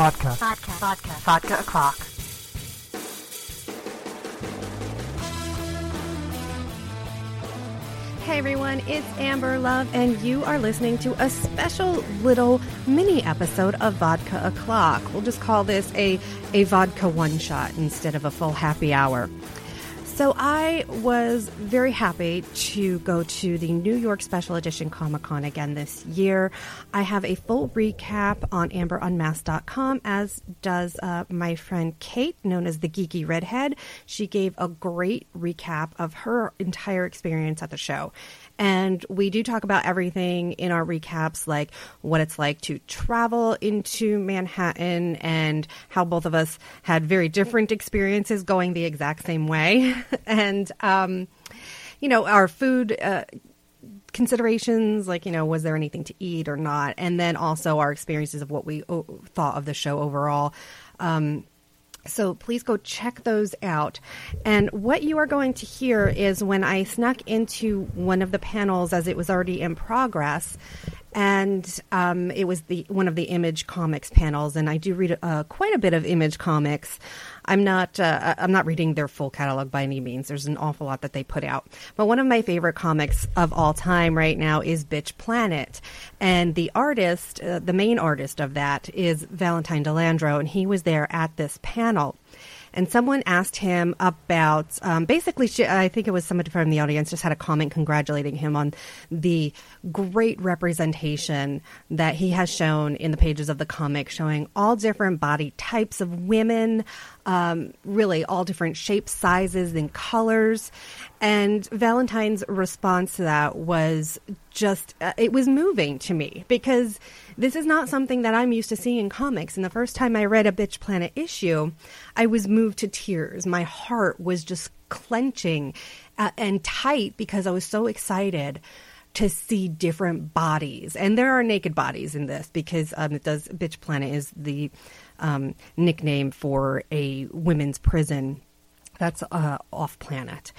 Vodka. Vodka. Vodka. Vodka o'clock. Hey everyone, it's Amber Love, and you are listening to a special little mini episode of Vodka O'Clock. We'll just call this a, a vodka one shot instead of a full happy hour. So, I was very happy to go to the New York Special Edition Comic Con again this year. I have a full recap on amberunmasked.com, as does uh, my friend Kate, known as the Geeky Redhead. She gave a great recap of her entire experience at the show. And we do talk about everything in our recaps, like what it's like to travel into Manhattan and how both of us had very different experiences going the exact same way. and, um, you know, our food. Uh, considerations like you know was there anything to eat or not and then also our experiences of what we o- thought of the show overall um, so please go check those out. And what you are going to hear is when I snuck into one of the panels as it was already in progress, and um, it was the one of the Image Comics panels. And I do read uh, quite a bit of Image Comics. I'm not uh, I'm not reading their full catalog by any means. There's an awful lot that they put out. But one of my favorite comics of all time right now is Bitch Planet, and the artist, uh, the main artist of that, is Valentine De Landro, and he was there at this panel and someone asked him about um, basically she, i think it was somebody from the audience just had a comment congratulating him on the great representation that he has shown in the pages of the comic showing all different body types of women um, really all different shapes sizes and colors. And valentine's response to that was just uh, it was moving to me because this is not something that I'm used to seeing in comics. And the first time I read a Bitch Planet issue, I was moved to tears. My heart was just clenching uh, and tight because I was so excited to see different bodies. And there are naked bodies in this because um, it does Bitch Planet is the um, nickname for a women's prison that's uh, off planet.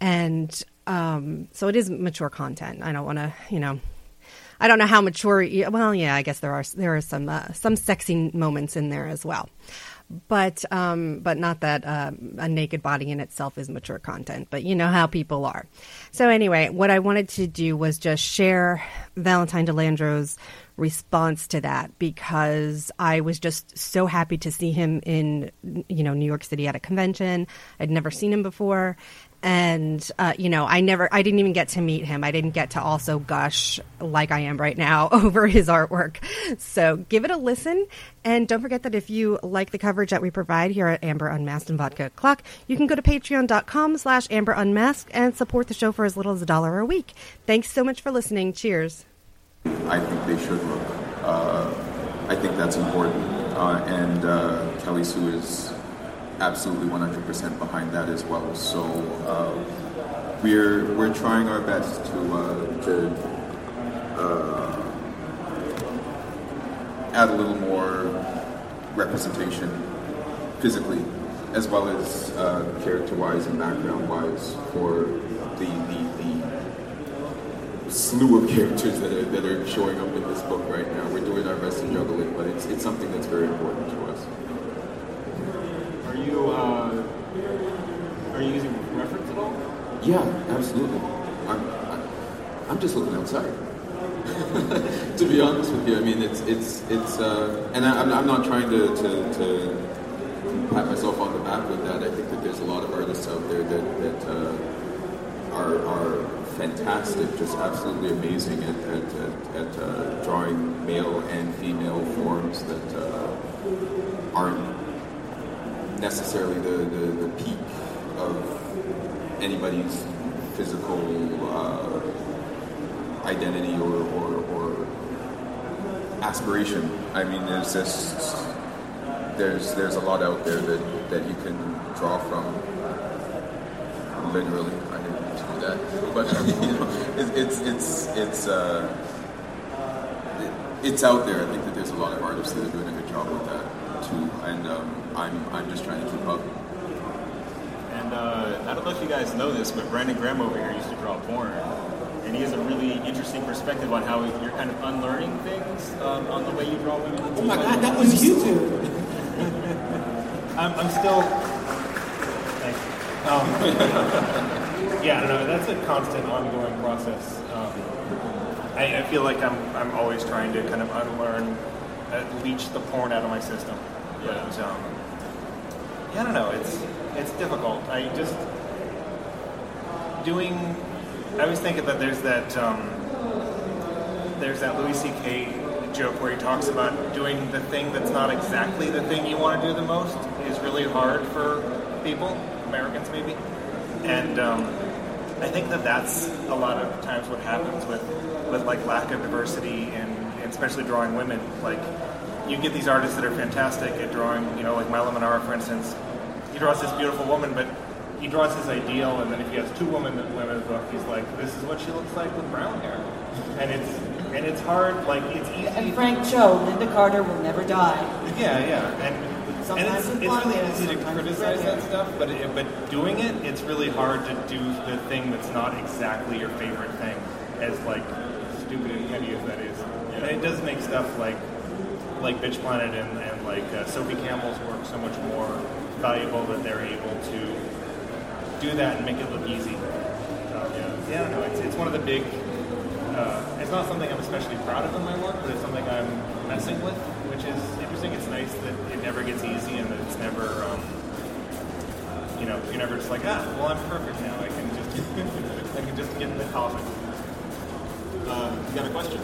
And um, so it is mature content. I don't want to, you know, I don't know how mature. Well, yeah, I guess there are there are some uh, some sexy moments in there as well, but um, but not that uh, a naked body in itself is mature content. But you know how people are. So anyway, what I wanted to do was just share Valentine De Landro's response to that because I was just so happy to see him in you know New York City at a convention. I'd never seen him before, and uh, you know i never i didn't even get to meet him i didn't get to also gush like i am right now over his artwork so give it a listen and don't forget that if you like the coverage that we provide here at amber unmasked and vodka clock you can go to patreon.com slash amber unmasked and support the show for as little as a dollar a week. Thanks so much for listening. Cheers. I think they should look. Uh, i think that's important. Uh, and uh, kelly sue is absolutely 100% behind that as well. So uh, we're we're trying our best to uh, to uh, add a little more representation physically, as well as uh, character-wise and background-wise for the, the, the slew of characters that are that are showing up in this book right now. We're doing our best to juggle it, but it's it's something that's very important to us Are you uh, are you using reference at all? Yeah, absolutely. I'm I'm just looking outside. to be honest with you, I mean it's it's it's uh, and I, am I'm not trying to, to, to pat myself on the back with that. I think that there's a lot of artists out there that that uh, are are fantastic, just absolutely amazing at at, at, at uh, drawing male and female forms that uh, aren't necessarily the, the, the peak of anybody's physical uh, identity or, or, or, aspiration. I mean, there's just there's there's a lot out there that, that you can draw from. Literally, I didn't do that, but you know, it, it's it's it's uh, it, it's out there. I think that there's a lot of artists that are doing a good job with that too, and um, I'm I'm just trying to keep up. And uh, I don't know if you guys know this, but Brandon Graham over here used to draw porn, and he has a really interesting perspective on how you're kind of unlearning things um, on the way you draw women. Oh my God, that was you two. I'm, I'm still. Thank you. Um, yeah, I don't know. That's a constant, ongoing process. Um, I, I feel like I'm, I'm always trying to kind of unlearn, uh, leach the porn out of my system. But um, yeah, I don't know. It's it's difficult. I just doing. I was thinking that there's that um, there's that Louis C.K. joke where he talks about doing the thing that's not exactly the thing you want to do the most is really hard for people, Americans maybe, and um, I think that that's a lot of times what happens with with like lack of diversity and, especially drawing women. Like you get these artists that are fantastic at drawing, you know, like Milo Manara, for instance. He draws this beautiful woman, but he draws his ideal, and then if he has two women women in the book, he's like, this is what she looks like with brown hair, and it's and it's hard. Like it's easy. And Frank Cho, Lynda Carter will never die. Yeah, yeah, and, and Sometimes it's, with it's really easy to criticize that stuff, but it, but doing it, it's really hard to do the thing that's not exactly your favorite thing, as like stupid and petty as that is. And it does make stuff like like Bitch Planet and, and like uh, Sophie Campbell's work so much more valuable that they're able to do that and make it look easy. Yeah, yeah, I. It's, it's one of the big. Uh, it's not something I'm especially proud of in my work, but it's something I'm messing with, which is interesting. It's nice that it never gets easy and that it's never, um, you know, you're never just like, ah, well, I'm perfect now. I can just, I can just get in the comic. Uh, you got a question?